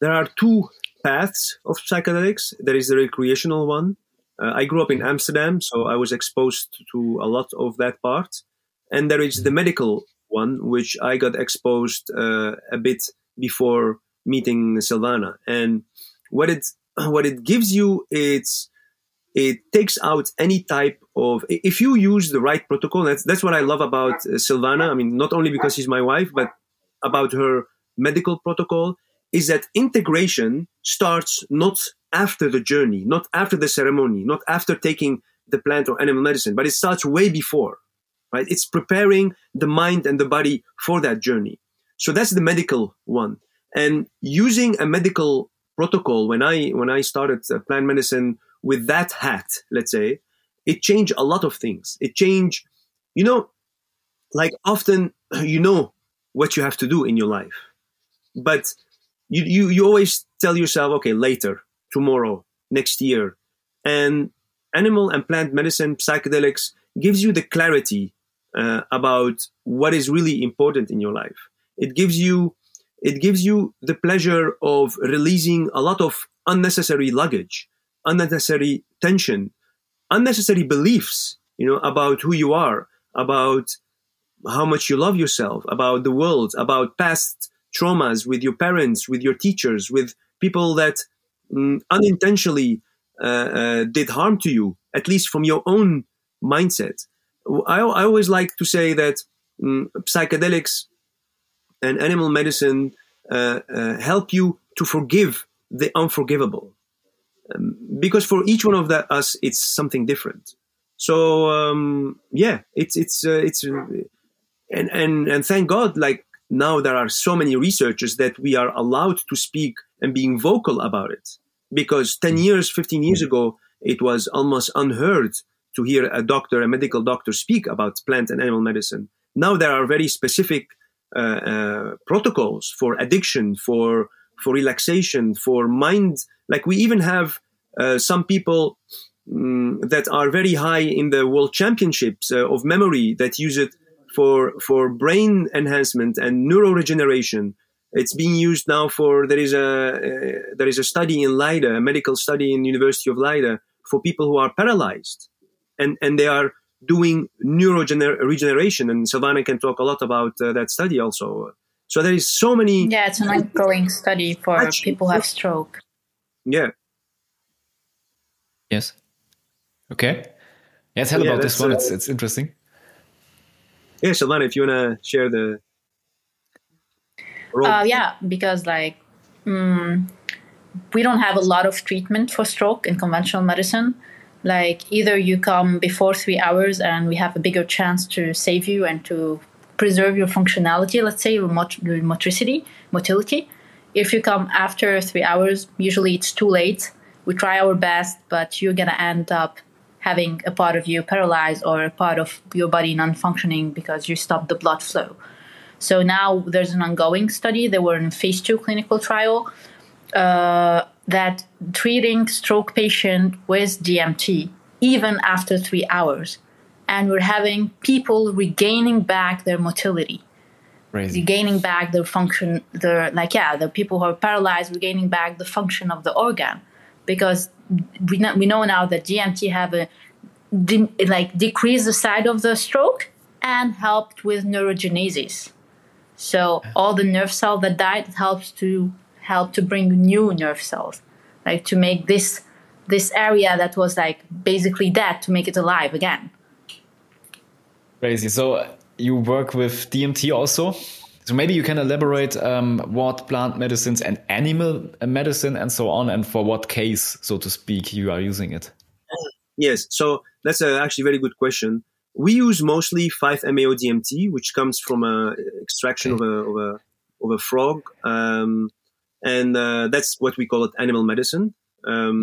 there are two paths of psychedelics. There is the recreational one. Uh, I grew up in Amsterdam, so I was exposed to a lot of that part, and there is the medical one, which I got exposed uh, a bit before meeting Silvana. And what it what it gives you, it's it takes out any type of if you use the right protocol. That's that's what I love about uh, Silvana. I mean, not only because she's my wife, but about her medical protocol is that integration starts not after the journey, not after the ceremony, not after taking the plant or animal medicine, but it starts way before, right? It's preparing the mind and the body for that journey. So that's the medical one. And using a medical protocol, when I, when I started uh, plant medicine with that hat, let's say, it changed a lot of things. It changed, you know, like often you know what you have to do in your life, but you, you, you always tell yourself, okay, later, tomorrow, next year. And animal and plant medicine, psychedelics gives you the clarity uh, about what is really important in your life. It gives you, it gives you the pleasure of releasing a lot of unnecessary luggage, unnecessary tension, unnecessary beliefs, you know, about who you are, about how much you love yourself, about the world, about past traumas with your parents, with your teachers, with people that mm, unintentionally uh, uh, did harm to you, at least from your own mindset. I, I always like to say that mm, psychedelics and animal medicine uh, uh help you to forgive the unforgivable. Um, because for each one of the, us, it's something different. So um, yeah, it's it's uh, it's uh, and and and thank God, like now there are so many researchers that we are allowed to speak and being vocal about it. Because 10 years, 15 years ago, it was almost unheard to hear a doctor, a medical doctor speak about plant and animal medicine. Now there are very specific uh, uh, protocols for addiction, for for relaxation, for mind. Like we even have uh, some people um, that are very high in the world championships uh, of memory that use it for for brain enhancement and neuroregeneration. It's being used now for there is a uh, there is a study in Leiden, a medical study in University of Leiden for people who are paralyzed, and and they are doing neuroregeneration. And Silvana can talk a lot about uh, that study also. So there is so many. Yeah, it's an ongoing study for people who have stroke. Yeah. Yes. Okay. Yeah, tell yeah, about this one. Uh, it's it's interesting yeah, Silvana, if you want to share the. Uh, yeah, because like mm, we don't have a lot of treatment for stroke in conventional medicine. Like either you come before three hours and we have a bigger chance to save you and to preserve your functionality, let's say your, mot- your motricity, motility. If you come after three hours, usually it's too late. We try our best, but you're gonna end up having a part of you paralyzed or a part of your body non functioning because you stopped the blood flow. So now there's an ongoing study. They were in phase two clinical trial uh, that treating stroke patient with DMT even after three hours, and we're having people regaining back their motility. Crazy. regaining back their function their like yeah the people who are paralyzed regaining back the function of the organ because we know, we know now that DMT have a de- like decrease the size of the stroke and helped with neurogenesis. So all the nerve cells that died helps to help to bring new nerve cells, like to make this this area that was like basically dead to make it alive again. Crazy. So you work with DMT also. So maybe you can elaborate um, what plant medicines and animal medicine and so on, and for what case, so to speak, you are using it. Yes, so that's a actually very good question. We use mostly 5-MeO DMT, which comes from a extraction okay. of, a, of a of a frog, um, and uh, that's what we call it animal medicine. Um,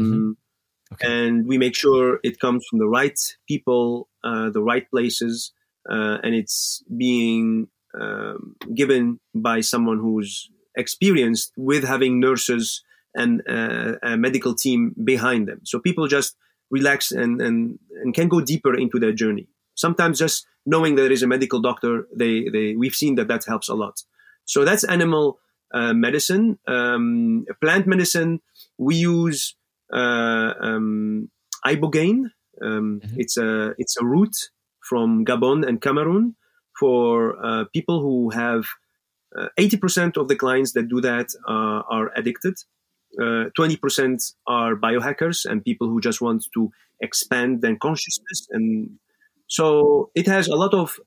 mm-hmm. okay. And we make sure it comes from the right people, uh, the right places, uh, and it's being um, given by someone who's experienced with having nurses and uh, a medical team behind them. So people just relax and, and, and can go deeper into their journey. Sometimes just knowing there is a medical doctor, they, they, we've seen that that helps a lot. So that's animal uh, medicine. Um, plant medicine, we use uh, um, ibogaine. Um, mm-hmm. It's a it's a root from Gabon and Cameroon for uh, people who have uh, 80% of the clients that do that uh, are addicted. 20% uh, are biohackers and people who just want to expand their consciousness. And so it has a lot of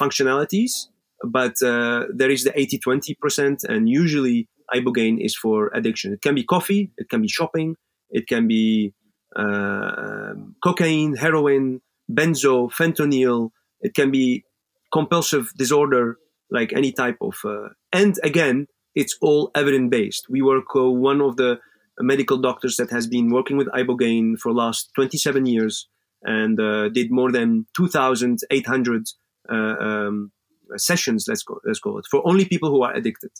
functionalities, but there is the 80 20%, and usually ibogaine is for addiction. It can be coffee, it can be shopping, it can be uh, cocaine, heroin, benzo, fentanyl. It can be compulsive disorder, like any type of. Uh, and again, it's all evidence based. We work uh, one of the medical doctors that has been working with ibogaine for last 27 years and uh, did more than 2,800 uh, um, sessions. Let's go, let's call it for only people who are addicted.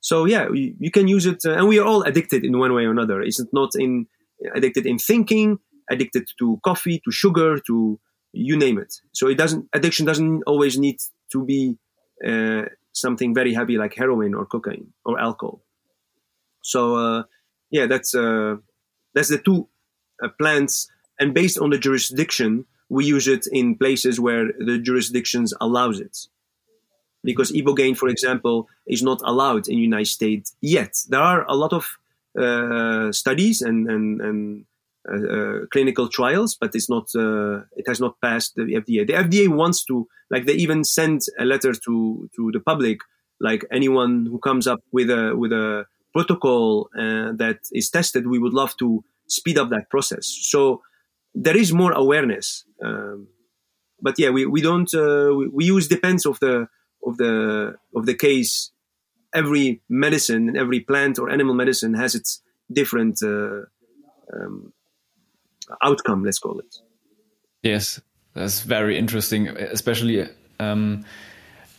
So yeah, you, you can use it, uh, and we are all addicted in one way or another. It's not in addicted in thinking, addicted to coffee, to sugar, to you name it. So it doesn't addiction doesn't always need to be uh, something very heavy like heroin or cocaine or alcohol. So uh, yeah, that's uh, that's the two uh, plants, and based on the jurisdiction, we use it in places where the jurisdictions allows it. Because ibogaine, for example, is not allowed in United States yet. There are a lot of uh, studies and and, and uh, uh, clinical trials, but it's not. Uh, it has not passed the FDA. The FDA wants to, like, they even send a letter to to the public, like anyone who comes up with a with a protocol that is tested, we would love to speed up that process. So there is more awareness. Um, but yeah, we, we don't uh, we, we, use depends of the of the of the case. Every medicine and every plant or animal medicine has its different uh, um, outcome, let's call it. Yes, that's very interesting, especially um,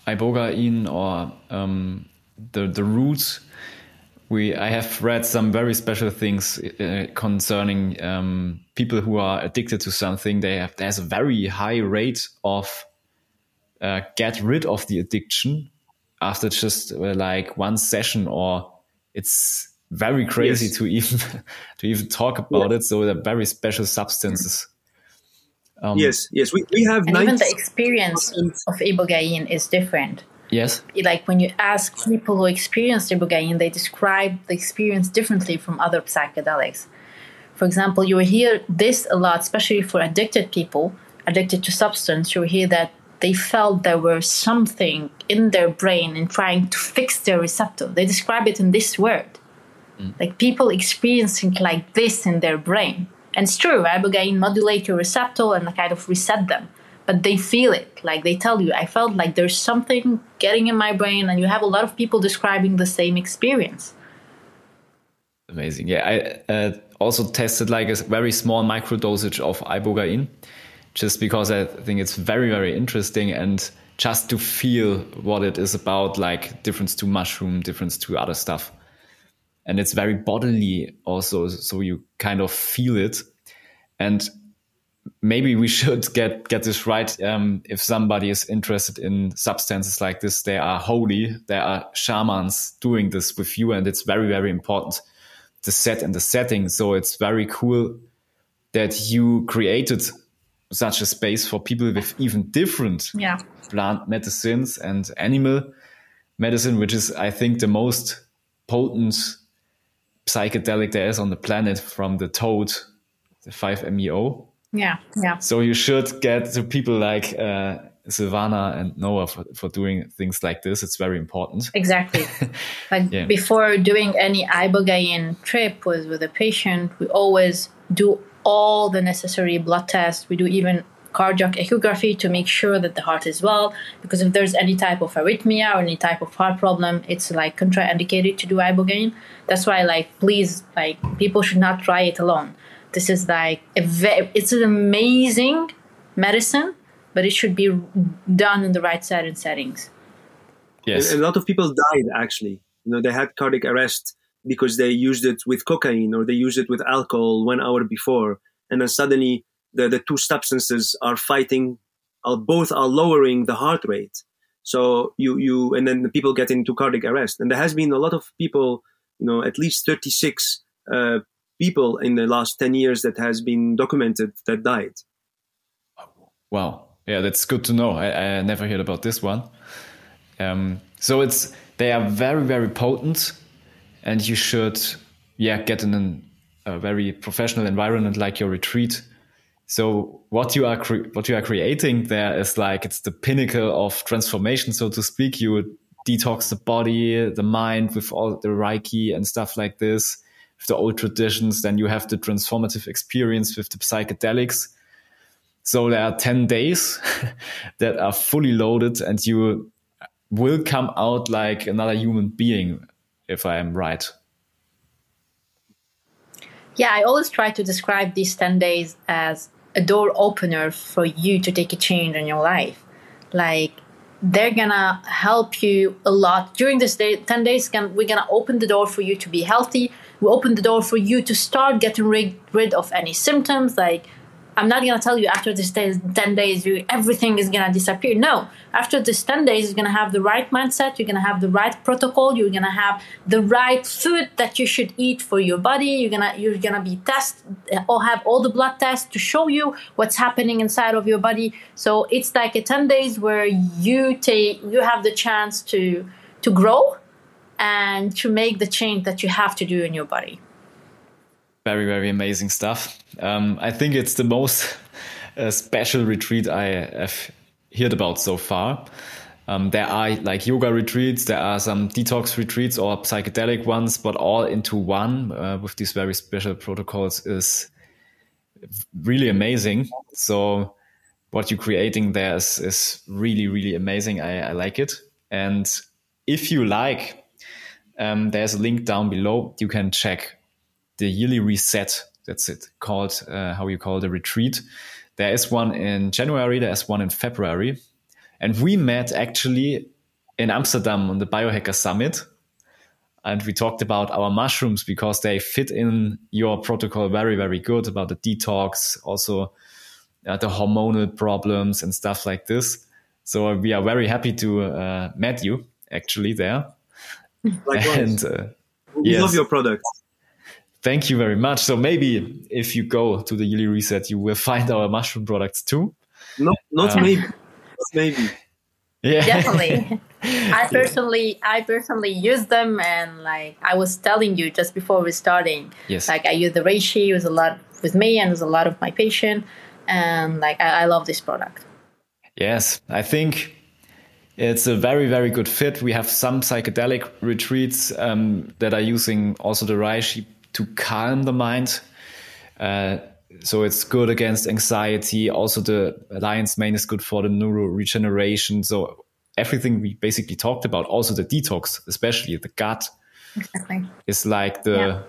ibogaine or um, the the roots. We I have read some very special things uh, concerning um, people who are addicted to something. They have there's a very high rate of uh, get rid of the addiction after just uh, like one session or it's very crazy yes. to even to even talk about yeah. it. So they're very special substances. Um, yes, yes, we, we have. And even the experience of ibogaine is different. Yes. Like when you ask people who experienced ibogaine, they describe the experience differently from other psychedelics. For example, you will hear this a lot, especially for addicted people, addicted to substance. You will hear that they felt there was something in their brain and trying to fix their receptor. They describe it in this word Mm. Like people experiencing like this in their brain. And it's true, ibogaine modulate your receptor and kind of reset them. But they feel it. Like they tell you, I felt like there's something getting in my brain, and you have a lot of people describing the same experience. Amazing. Yeah, I uh, also tested like a very small micro dosage of ibogaine, just because I think it's very, very interesting and just to feel what it is about, like difference to mushroom, difference to other stuff and it's very bodily also so you kind of feel it and maybe we should get get this right um, if somebody is interested in substances like this they are holy there are shamans doing this with you and it's very very important the set and the setting so it's very cool that you created such a space for people with even different yeah. plant medicines and animal medicine which is i think the most potent psychedelic there is on the planet from the toad, the 5-MeO. Yeah, yeah. So you should get to people like uh, Silvana and Noah for, for doing things like this. It's very important. Exactly. like yeah. before doing any ibogaine trip with, with a patient, we always do all the necessary blood tests. We do even cardiac echography to make sure that the heart is well. Because if there's any type of arrhythmia or any type of heart problem, it's like contraindicated to do ibogaine. That's why, like, please, like, people should not try it alone. This is like a very, it's an amazing medicine, but it should be done in the right set and settings. Yes, a lot of people died actually. You know, they had cardiac arrest because they used it with cocaine or they used it with alcohol one hour before and then suddenly the, the two substances are fighting, are both are lowering the heart rate. So you, you, and then the people get into cardiac arrest. And there has been a lot of people, you know, at least 36 uh, people in the last 10 years that has been documented that died. Wow. Yeah, that's good to know. I, I never heard about this one. Um, so it's they are very very potent, and you should yeah get in an, a very professional environment like your retreat. So what you are what you are creating there is like it's the pinnacle of transformation, so to speak. You detox the body, the mind with all the Reiki and stuff like this, with the old traditions. Then you have the transformative experience with the psychedelics so there are 10 days that are fully loaded and you will come out like another human being, if I am right. Yeah, I always try to describe these 10 days as a door opener for you to take a change in your life. Like, they're gonna help you a lot during this day 10 days can we're gonna open the door for you to be healthy we open the door for you to start getting rid, rid of any symptoms like I'm not gonna tell you after this day, ten days, you everything is gonna disappear. No, after this ten days, you're gonna have the right mindset. You're gonna have the right protocol. You're gonna have the right food that you should eat for your body. You're gonna you're gonna be test or have all the blood tests to show you what's happening inside of your body. So it's like a ten days where you take you have the chance to to grow and to make the change that you have to do in your body very very amazing stuff um, i think it's the most uh, special retreat i have heard about so far. Um, there are like yoga retreats there are some detox retreats or psychedelic ones but all into one uh, with these very special protocols is really amazing. So what you're creating there is, is really really amazing. I, I like it. And if you like um, there's a link down below. You can check the yearly reset. That's it called uh, how you call the retreat. There is one in January. There is one in February, and we met actually in Amsterdam on the Biohacker Summit. And we talked about our mushrooms because they fit in your protocol very, very good about the detox, also uh, the hormonal problems and stuff like this. So we are very happy to uh, meet you actually there. Likewise. And uh, we yes. love your product. Thank you very much. So maybe if you go to the yearly reset, you will find our mushroom products too. No, not um, maybe. Not maybe. Yeah, definitely. I personally, I personally use them, and like I was telling you just before we starting, yes, like I use the reishi it was a lot with me and it was a lot of my patient, and like I, I love this product. Yes, I think it's a very very good fit. We have some psychedelic retreats um, that are using also the reishi to calm the mind. Uh, so it's good against anxiety. Also, the lion's mane is good for the neuro regeneration. So everything we basically talked about, also the detox, especially the gut, exactly. is like the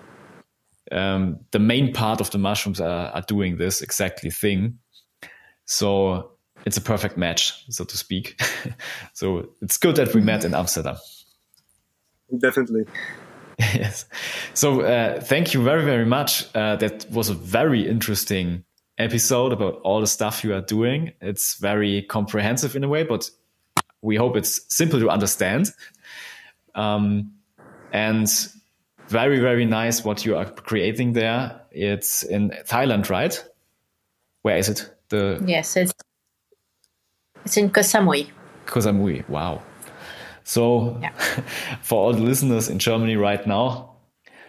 yeah. um, the main part of the mushrooms are, are doing this exactly thing. So it's a perfect match, so to speak. so it's good that we met in Amsterdam. Definitely. yes. So uh, thank you very, very much. Uh, that was a very interesting episode about all the stuff you are doing. It's very comprehensive in a way, but we hope it's simple to understand. Um, and very, very nice what you are creating there. It's in Thailand, right? Where is it? The yes, it's it's in Koh Samui. Koh Samui. Wow. So, yeah. for all the listeners in Germany right now,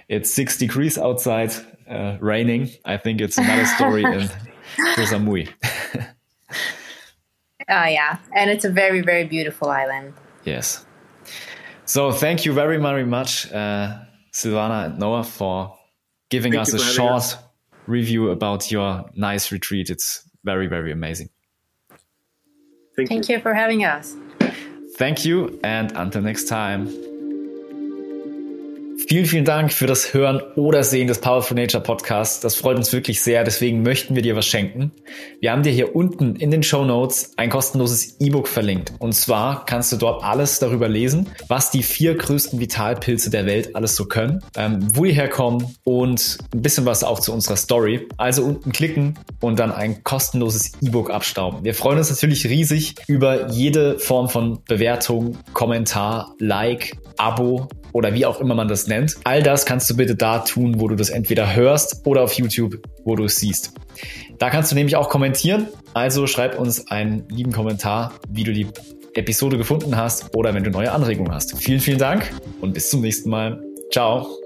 it's six degrees outside, uh, raining. I think it's another story in Koh Samui. Oh yeah, and it's a very very beautiful island. Yes. So thank you very very much, uh, Silvana and Noah, for giving thank us a short us. review about your nice retreat. It's very very amazing. Thank, thank you. you for having us. Thank you, and until next time. Vielen, vielen Dank für das Hören oder Sehen des Powerful Nature Podcasts. Das freut uns wirklich sehr. Deswegen möchten wir dir was schenken. Wir haben dir hier unten in den Show Notes ein kostenloses E-Book verlinkt. Und zwar kannst du dort alles darüber lesen, was die vier größten Vitalpilze der Welt alles so können, ähm, wo die herkommen und ein bisschen was auch zu unserer Story. Also unten klicken und dann ein kostenloses E-Book abstauben. Wir freuen uns natürlich riesig über jede Form von Bewertung, Kommentar, Like, Abo oder wie auch immer man das nennt. All das kannst du bitte da tun, wo du das entweder hörst oder auf YouTube, wo du es siehst. Da kannst du nämlich auch kommentieren. Also schreib uns einen lieben Kommentar, wie du die Episode gefunden hast oder wenn du neue Anregungen hast. Vielen, vielen Dank und bis zum nächsten Mal. Ciao.